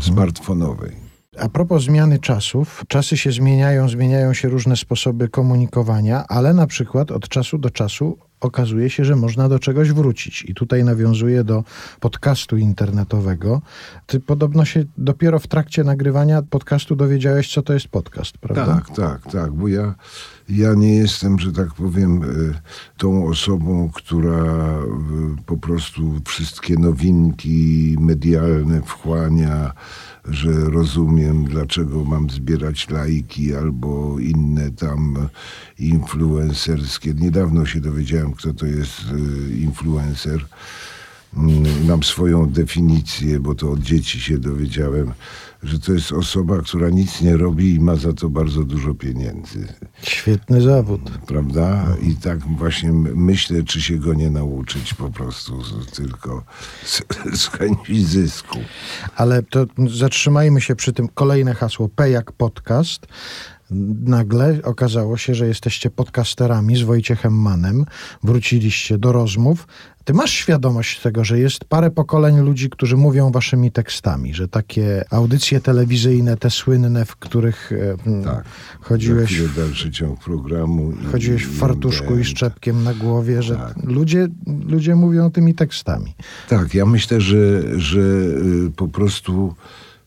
smartfonowej. A propos zmiany czasów, czasy się zmieniają, zmieniają się różne sposoby komunikowania, ale na przykład od czasu do czasu okazuje się, że można do czegoś wrócić. I tutaj nawiązuję do podcastu internetowego. Ty podobno się dopiero w trakcie nagrywania podcastu dowiedziałeś, co to jest podcast, prawda? Tak, tak, tak, bo ja, ja nie jestem, że tak powiem, y, tą osobą, która y, po prostu wszystkie nowinki medialne wchłania, że rozumiem, dlaczego mam zbierać lajki albo inne tam influencerskie. Niedawno się dowiedziałem, kto to jest y, influencer. Mm, Mam swoją definicję, bo to od dzieci się dowiedziałem, że to jest osoba, która nic nie robi i ma za to bardzo dużo pieniędzy. Świetny zawód. Prawda? I tak właśnie myślę, czy się go nie nauczyć po prostu tylko z, z chęci zysku. Ale to zatrzymajmy się przy tym. Kolejne hasło P jak podcast. Nagle okazało się, że jesteście podcasterami z Wojciechem Manem. Wróciliście do rozmów. Ty masz świadomość tego, że jest parę pokoleń ludzi, którzy mówią waszymi tekstami, że takie audycje telewizyjne, te słynne, w których e, Tak. chodziłeś, dalszy ciąg programu. chodziłeś w fartuszku i szczepkiem na głowie, że Tak. ludzie, ludzie mówią tymi tekstami. Tak, ja myślę, że, że y, po prostu,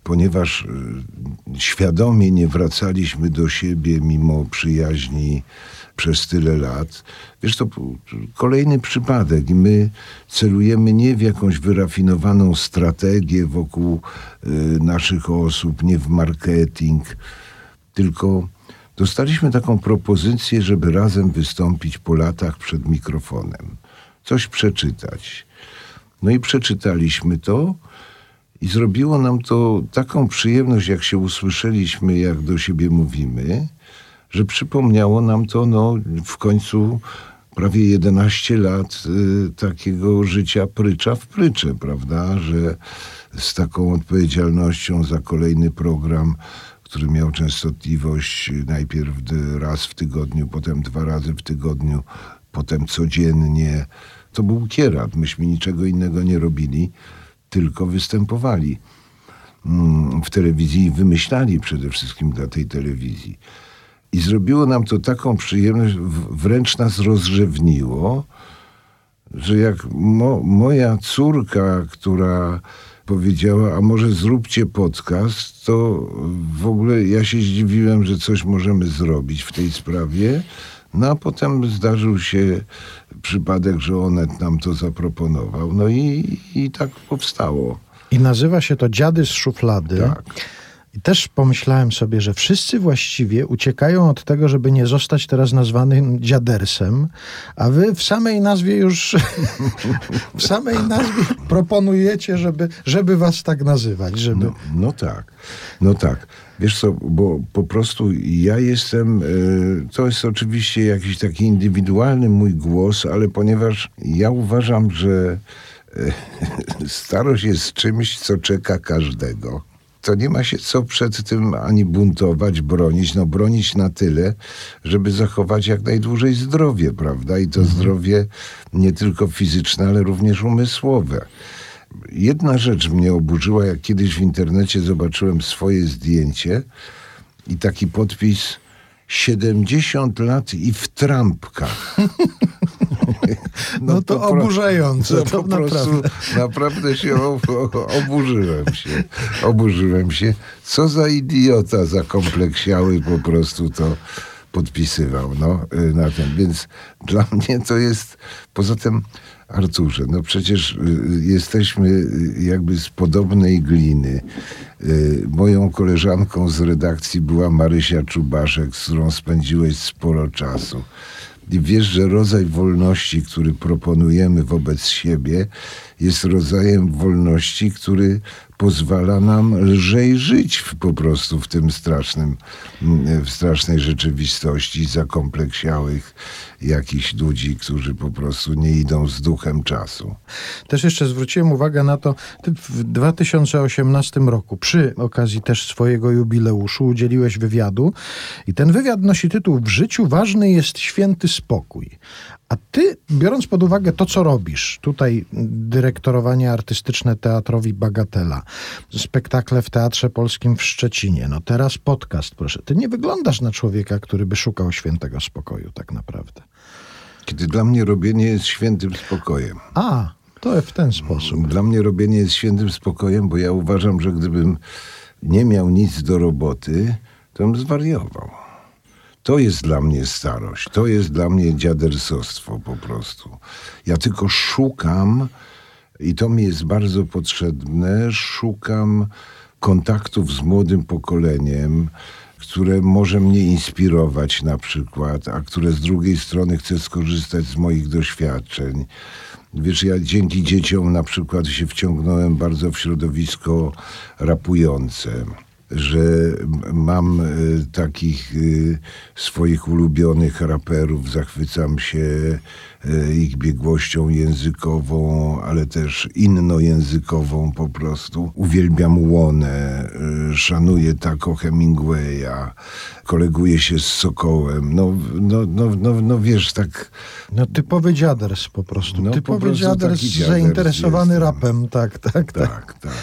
ponieważ y, świadomie nie wracaliśmy do siebie mimo przyjaźni przez tyle lat, wiesz, to kolejny przypadek my celujemy nie w jakąś wyrafinowaną strategię wokół y, naszych osób, nie w marketing, tylko dostaliśmy taką propozycję, żeby razem wystąpić po latach przed mikrofonem, coś przeczytać. No i przeczytaliśmy to i zrobiło nam to taką przyjemność, jak się usłyszeliśmy, jak do siebie mówimy, że przypomniało nam to no, w końcu prawie 11 lat y, takiego życia prycza w prycze, prawda? Że z taką odpowiedzialnością za kolejny program, który miał częstotliwość najpierw raz w tygodniu, potem dwa razy w tygodniu, potem codziennie. To był kierat. Myśmy niczego innego nie robili, tylko występowali mm, w telewizji i wymyślali przede wszystkim dla tej telewizji. I zrobiło nam to taką przyjemność, wręcz nas rozrzewniło, że jak mo, moja córka, która powiedziała, a może zróbcie podcast, to w ogóle ja się zdziwiłem, że coś możemy zrobić w tej sprawie. No a potem zdarzył się przypadek, że Onet nam to zaproponował. No i, i tak powstało. I nazywa się to Dziady z szuflady. Tak. I też pomyślałem sobie, że wszyscy właściwie uciekają od tego, żeby nie zostać teraz nazwanym dziadersem, a wy w samej nazwie już w samej nazwie proponujecie, żeby, żeby was tak nazywać, żeby... No, no tak, no tak. Wiesz co, bo po prostu ja jestem, y, to jest oczywiście jakiś taki indywidualny mój głos, ale ponieważ ja uważam, że y, starość jest czymś, co czeka każdego. To nie ma się co przed tym ani buntować, bronić. No bronić na tyle, żeby zachować jak najdłużej zdrowie, prawda? I to zdrowie nie tylko fizyczne, ale również umysłowe. Jedna rzecz mnie oburzyła, jak kiedyś w internecie zobaczyłem swoje zdjęcie i taki podpis 70 lat i w trampkach. No to pro- oburzające, No to po prostu naprawdę się oburzyłem się. Oburzyłem się. Co za idiota zakompleksiały po prostu to podpisywał no, y, na ten. Więc dla mnie to jest, poza tym Arturze, no przecież y, jesteśmy y, jakby z podobnej gliny. Y, Moją koleżanką z redakcji była Marysia Czubaszek, z którą spędziłeś sporo czasu. I wiesz, że rodzaj wolności, który proponujemy wobec siebie, jest rodzajem wolności, który pozwala nam lżej żyć po prostu w tym strasznym, mm, w strasznej rzeczywistości zakompleksiałych jakichś ludzi, którzy po prostu nie idą z duchem czasu. Też jeszcze zwróciłem uwagę na to, ty w 2018 roku przy okazji też swojego jubileuszu udzieliłeś wywiadu i ten wywiad nosi tytuł W życiu ważny jest święty spokój. A ty, biorąc pod uwagę to, co robisz, tutaj dyrektorowanie artystyczne teatrowi Bagatela, spektakle w Teatrze Polskim w Szczecinie, no teraz podcast, proszę. Ty nie wyglądasz na człowieka, który by szukał świętego spokoju tak naprawdę. Kiedy dla mnie robienie jest świętym spokojem. A, to w ten sposób. Dla mnie robienie jest świętym spokojem, bo ja uważam, że gdybym nie miał nic do roboty, to bym zwariował. To jest dla mnie starość, to jest dla mnie dziadersostwo po prostu. Ja tylko szukam, i to mi jest bardzo potrzebne, szukam kontaktów z młodym pokoleniem, które może mnie inspirować na przykład, a które z drugiej strony chce skorzystać z moich doświadczeń. Wiesz, ja dzięki dzieciom na przykład się wciągnąłem bardzo w środowisko rapujące że mam y, takich y, swoich ulubionych raperów, zachwycam się ich biegłością językową, ale też innojęzykową po prostu. Uwielbiam Łonę, y, szanuję Taco Hemingwaya, koleguję się z Sokołem. No, no, no, no, no wiesz, tak... No typowy dziaders po prostu. No, po typowy prostu dziaders dziaders zainteresowany jestem. rapem, tak, tak, tak. Tak, tak.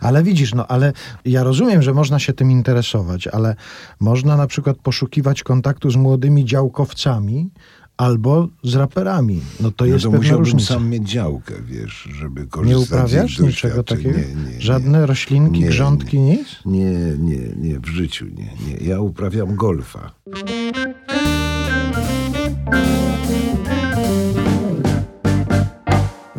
Ale widzisz, no ale ja rozumiem, że można się tym interesować, ale można na przykład poszukiwać kontaktu z młodymi działkowcami albo z raperami. No to No jest to pewna musiałbym różnica. sam mieć działkę, wiesz, żeby korzystać Nie z uprawiasz ich niczego takiego? Nie, nie, Żadne nie. roślinki, Nie, grządki, nic? Nie, nie, nie, w życiu nie, nie. Ja uprawiam golfa.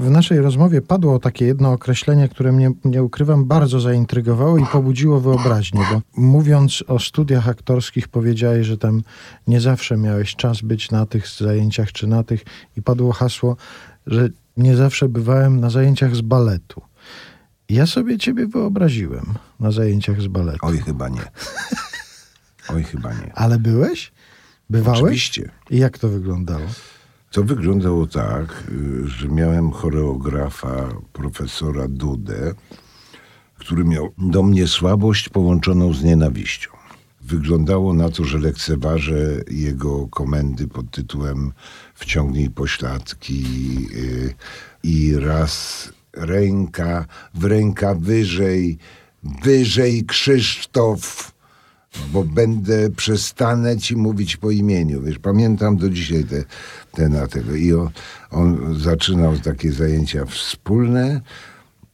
W naszej rozmowie padło takie jedno określenie, które mnie, nie ukrywam, bardzo zaintrygowało i pobudziło wyobraźnię, bo mówiąc o studiach aktorskich powiedziałeś, że tam nie zawsze miałeś czas być na tych zajęciach czy na tych i padło hasło, że nie zawsze bywałem na zajęciach z baletu. Ja sobie ciebie wyobraziłem na zajęciach z baletu. Oj, chyba nie. Oj, chyba nie. Ale byłeś? Bywałeś? Oczywiście. I jak to wyglądało? To wyglądało tak, y, że miałem choreografa, profesora Dudę, który miał do mnie słabość połączoną z nienawiścią. Wyglądało na to, że lekceważę jego komendy pod tytułem Wciągnij pośladki y, i raz ręka w ręka wyżej, wyżej Krzysztof bo będę, przestanę ci mówić po imieniu. Wiesz, pamiętam do dzisiaj te, te na tego. I on, on zaczynał takie zajęcia wspólne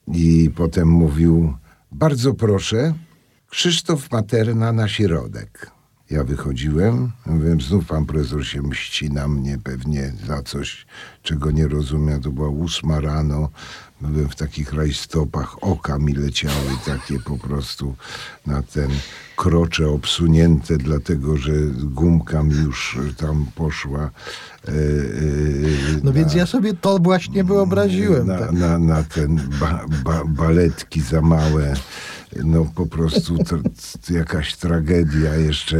i potem mówił, bardzo proszę, Krzysztof Materna na środek. Ja wychodziłem, mówiłem, znów pan profesor się mści na mnie pewnie za coś, czego nie rozumiem. To była ósma rano, byłem w takich rajstopach, oka mi leciały takie po prostu na ten krocze obsunięte, dlatego że gumka mi już tam poszła. e, No na- więc ja sobie to właśnie wyobraziłem. na, tak. na, na ten ba, ba, baletki za małe. No po prostu to, jakaś tragedia. Jeszcze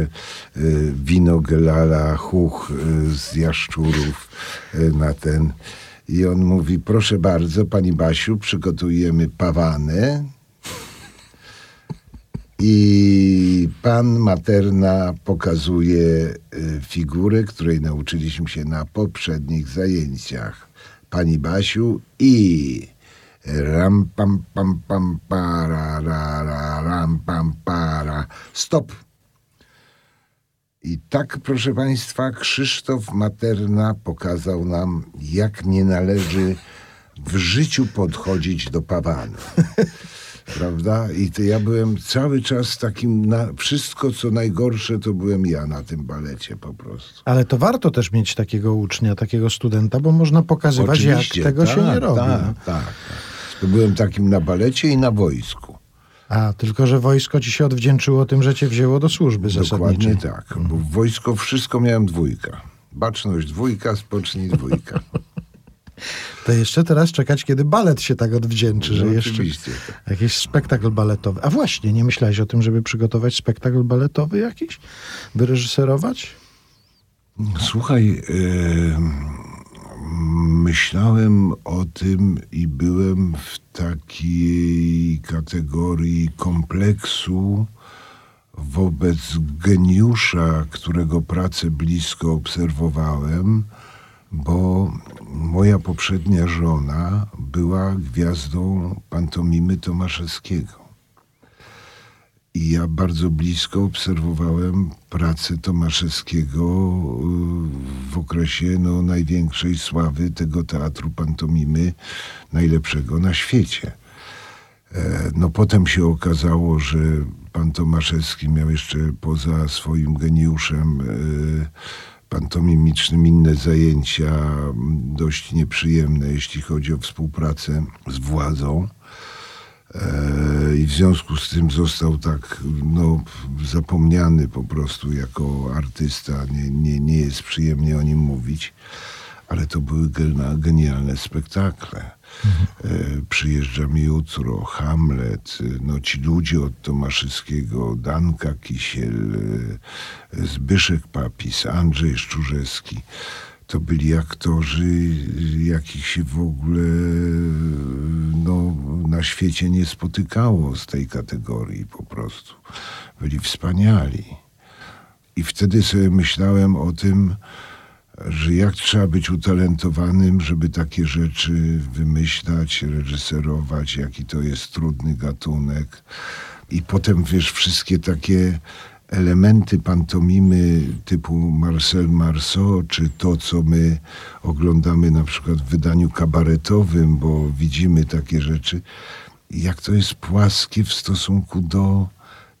y, wino Gelala, chuch y, z jaszczurów y, na ten. I on mówi, proszę bardzo, pani Basiu, przygotujemy pawanę. I pan Materna pokazuje y, figurę, której nauczyliśmy się na poprzednich zajęciach. Pani Basiu i ram pam pam pam para ra, ra, ram pam para. Stop. I tak, proszę Państwa, Krzysztof Materna pokazał nam, jak nie należy w życiu podchodzić do pawanu. Prawda? I to ja byłem cały czas takim, na, wszystko co najgorsze to byłem ja na tym balecie po prostu. Ale to warto też mieć takiego ucznia, takiego studenta, bo można pokazywać, jak Oczywiście, tego się tak, nie robi. Tak, no. tak, tak. Byłem takim na balecie i na wojsku. A, tylko że wojsko ci się odwdzięczyło tym, że cię wzięło do służby Dokładnie zasadniczej. tak, bo w wojsko wszystko miałem dwójka. Baczność dwójka, spocznij dwójka. To jeszcze teraz czekać, kiedy balet się tak odwdzięczy, że No, jeszcze oczywiście, tak. jakiś spektakl baletowy. A właśnie, nie myślałeś o tym, żeby przygotować spektakl baletowy jakiś? Wyreżyserować? Słuchaj, e, myślałem o tym i byłem w takiej kategorii kompleksu wobec geniusza, którego pracę blisko obserwowałem, bo moja poprzednia żona była gwiazdą pantomimy Tomaszewskiego. I ja bardzo blisko obserwowałem pracę Tomaszewskiego y, w okresie no, największej sławy tego teatru pantomimy, najlepszego na świecie. E, No potem się okazało, że pan Tomaszewski miał jeszcze poza swoim geniuszem e, pantomimicznym inne zajęcia dość nieprzyjemne, jeśli chodzi o współpracę z władzą. E, I w związku z tym został tak no, zapomniany po prostu jako artysta. Nie, nie, nie jest przyjemnie o nim mówić, ale to były genialne spektakle. E, Przyjeżdżam jutro, Hamlet, no ci ludzie od Tomaszewskiego, Danka Kisiel, e, Zbyszek Papis, Andrzej Szczurzewski. To byli aktorzy, jakich się w ogóle no, na świecie nie spotykało z tej kategorii po prostu. Byli wspaniali. I wtedy sobie myślałem o tym, że jak trzeba być utalentowanym, żeby takie rzeczy wymyślać, reżyserować, jaki to jest trudny gatunek. I potem, wiesz, wszystkie takie elementy pantomimy typu Marcel Marceau, czy to, co my oglądamy na przykład w wydaniu kabaretowym, bo widzimy takie rzeczy, jak to jest płaskie w stosunku do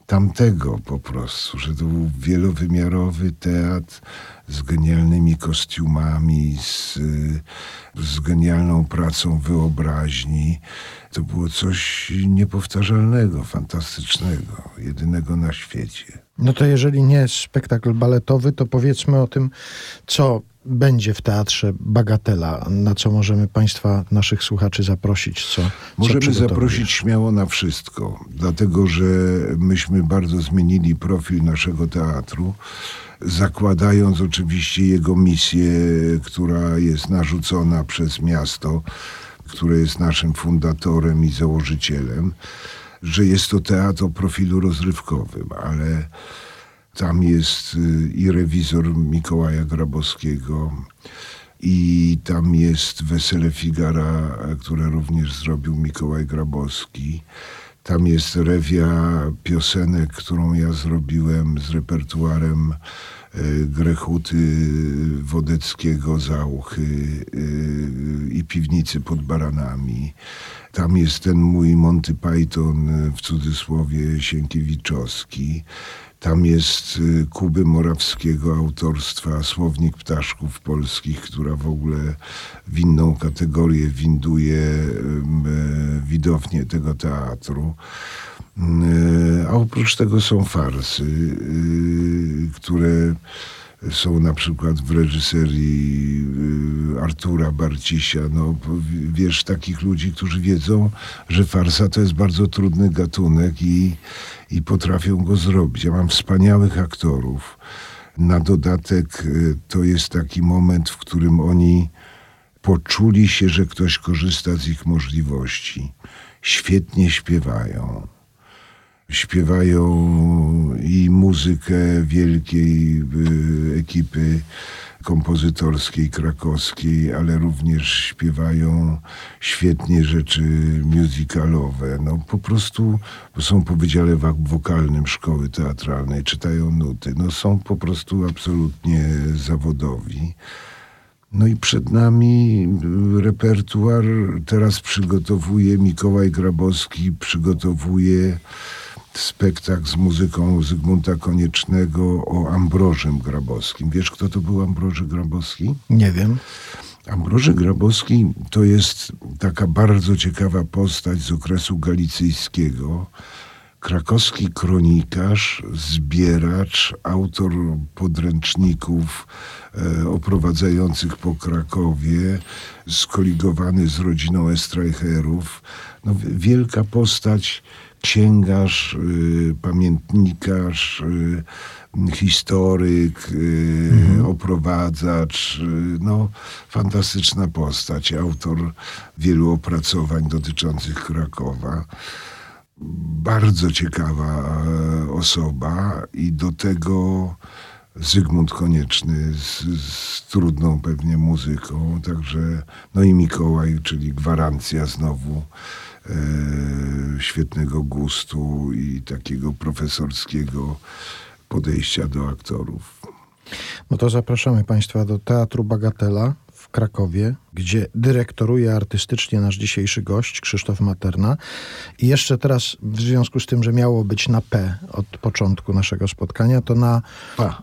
tamtego po prostu, że to był wielowymiarowy teatr z genialnymi kostiumami, z, z genialną pracą wyobraźni. To było coś niepowtarzalnego, fantastycznego, jedynego na świecie. No to jeżeli nie spektakl baletowy, to powiedzmy o tym, co będzie w teatrze Bagatela, na co możemy Państwa, naszych słuchaczy zaprosić, co co Możemy przygotowujesz. zaprosić śmiało na wszystko, dlatego że myśmy bardzo zmienili profil naszego teatru, zakładając oczywiście jego misję, która jest narzucona przez miasto, które jest naszym fundatorem i założycielem, że jest to teatr o profilu rozrywkowym, ale tam jest y, i rewizor Mikołaja Grabowskiego, i tam jest Wesele Figara, które również zrobił Mikołaj Grabowski. Tam jest rewia piosenek, którą ja zrobiłem z repertuarem e, Grechuty Wodeckiego, Zauchy e, i Piwnicy pod Baranami. Tam jest ten mój Monty Python, e, w cudzysłowie Sienkiewiczowski. Tam jest y, Kuby Morawskiego autorstwa Słownik Ptaszków Polskich, która w ogóle w inną kategorię winduje e, widownię tego teatru. Y, A oprócz tego są farsy, y, które są na przykład w reżyserii y, Artura Barcisia. No, wiesz, takich ludzi, którzy wiedzą, że farsa to jest bardzo trudny gatunek i, i potrafią go zrobić. Ja mam wspaniałych aktorów. Na dodatek y, to jest taki moment, w którym oni poczuli się, że ktoś korzysta z ich możliwości. Świetnie śpiewają śpiewają i muzykę wielkiej y, ekipy kompozytorskiej krakowskiej, ale również śpiewają świetnie rzeczy musicalowe. No po prostu są po wydziale wokalnym szkoły teatralnej, czytają nuty. No są po prostu absolutnie zawodowi. No i przed nami repertuar. Teraz przygotowuje Mikołaj Grabowski, przygotowuje spektakl z muzyką Zygmunta Koniecznego o Ambrożym Grabowskim. Wiesz, kto to był Ambroży Grabowski? Nie wiem. Ambroży Grabowski to jest taka bardzo ciekawa postać z okresu galicyjskiego. Krakowski kronikarz, zbieracz, autor podręczników e, oprowadzających po Krakowie, skoligowany z rodziną Estreicherów. No, wi- wielka postać, księgarz, y, pamiętnikarz, y, historyk, y, oprowadzacz, no fantastyczna postać, autor wielu opracowań dotyczących Krakowa. Bardzo ciekawa e, osoba i do tego Zygmunt Konieczny z, z trudną pewnie muzyką, także no i Mikołaj, czyli gwarancja znowu e, świetnego gustu i takiego profesorskiego podejścia do aktorów. No to zapraszamy Państwa do Teatru Bagatela Krakowie, gdzie dyrektoruje artystycznie nasz dzisiejszy gość, Krzysztof Materna. I jeszcze teraz, w związku z tym, że miało być na P od początku naszego spotkania, to na Pa.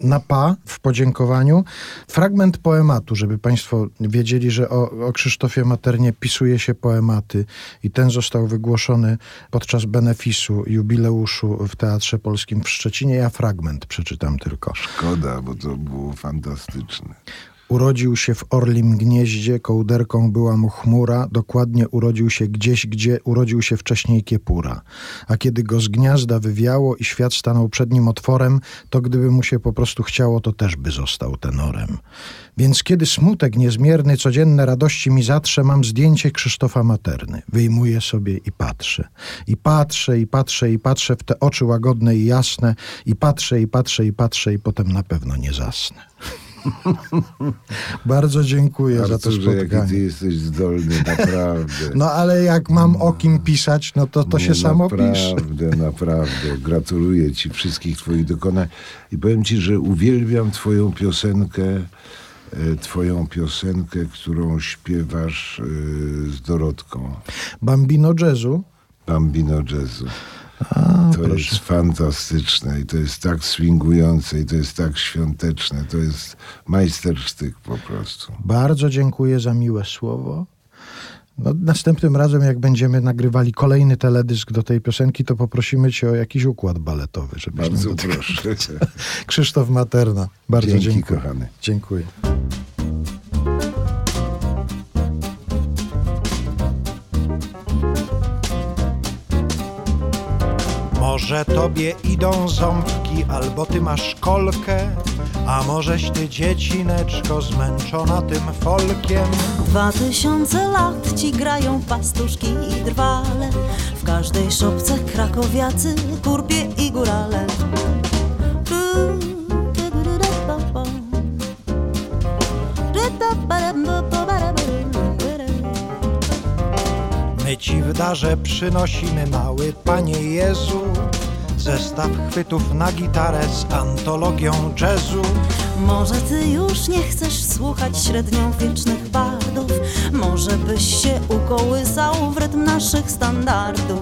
na pa w podziękowaniu. Fragment poematu, żeby Państwo wiedzieli, że o, o Krzysztofie Maternie pisuje się poematy i ten został wygłoszony podczas benefisu, jubileuszu w Teatrze Polskim w Szczecinie. Ja fragment przeczytam tylko. Szkoda, bo to było fantastyczne. Urodził się w orlim gnieździe, kołderką była mu chmura, dokładnie urodził się gdzieś, gdzie urodził się wcześniej kiepura. A kiedy go z gniazda wywiało i świat stanął przed nim otworem, to gdyby mu się po prostu chciało, to też by został tenorem. Więc kiedy smutek niezmierny, codzienne radości mi zatrze, mam zdjęcie Krzysztofa Materny. Wyjmuję sobie i patrzę. I patrzę, i patrzę, i patrzę w te oczy łagodne i jasne, i patrzę, i patrzę, i patrzę, i potem na pewno nie zasnę. Bardzo dziękuję za to Arturze, jaki ty spotkanie. jesteś zdolny, naprawdę. No ale jak mam o kim pisać, no to to się samo pisze. Naprawdę, naprawdę. Gratuluję ci wszystkich twoich dokonań. I powiem ci, że uwielbiam twoją piosenkę, e, twoją piosenkę, którą śpiewasz e, z Dorotką. Bambino jazzu. Bambino Jazzu. A, To jest fantastyczne i to jest tak swingujące i to jest tak świąteczne. To jest majstersztyk po prostu. Bardzo dziękuję za miłe słowo. No, następnym razem, jak będziemy nagrywali kolejny teledysk do tej piosenki, to poprosimy cię o jakiś układ baletowy. Żebyś Bardzo proszę. Krzysztof Materna. Bardzo Dzięki, dziękuję. kochany. Dziękuję. Może tobie idą ząbki, albo ty masz kolkę, a możeś ty dziecineczko zmęczona tym folkiem. Dwa tysiące lat ci grają pastuszki i drwale W każdej szopce krakowiacy, kurpie i górale. My ci w darze przynosimy, mały Panie Jezu, zestaw chwytów na gitarę z antologią jazzu. Może ty już nie chcesz słuchać średniowiecznych bardów? Może byś się ukołysał w rytm naszych standardów?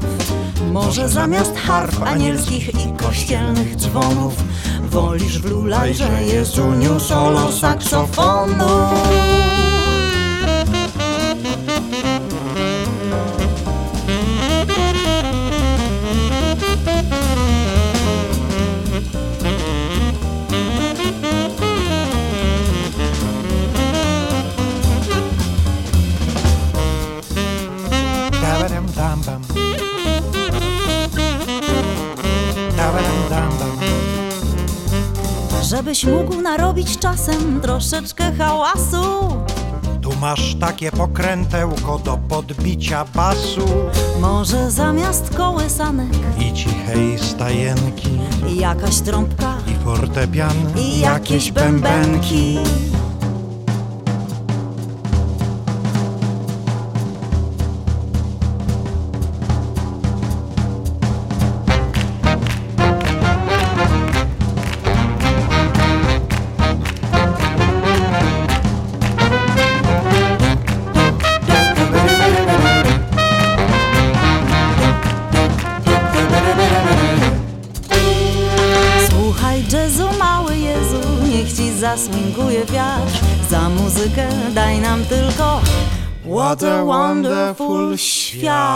Może zamiast harf anielskich i kościelnych dzwonów Wolisz w lulajże Jezuniu solo saksofonu Żebyś mógł narobić czasem troszeczkę hałasu. Tu masz takie pokrętełko do podbicia basu. Może zamiast kołysanek i cichej stajenki. jakaś trąbka i fortepian. I jakieś bębenki What a wonderful świat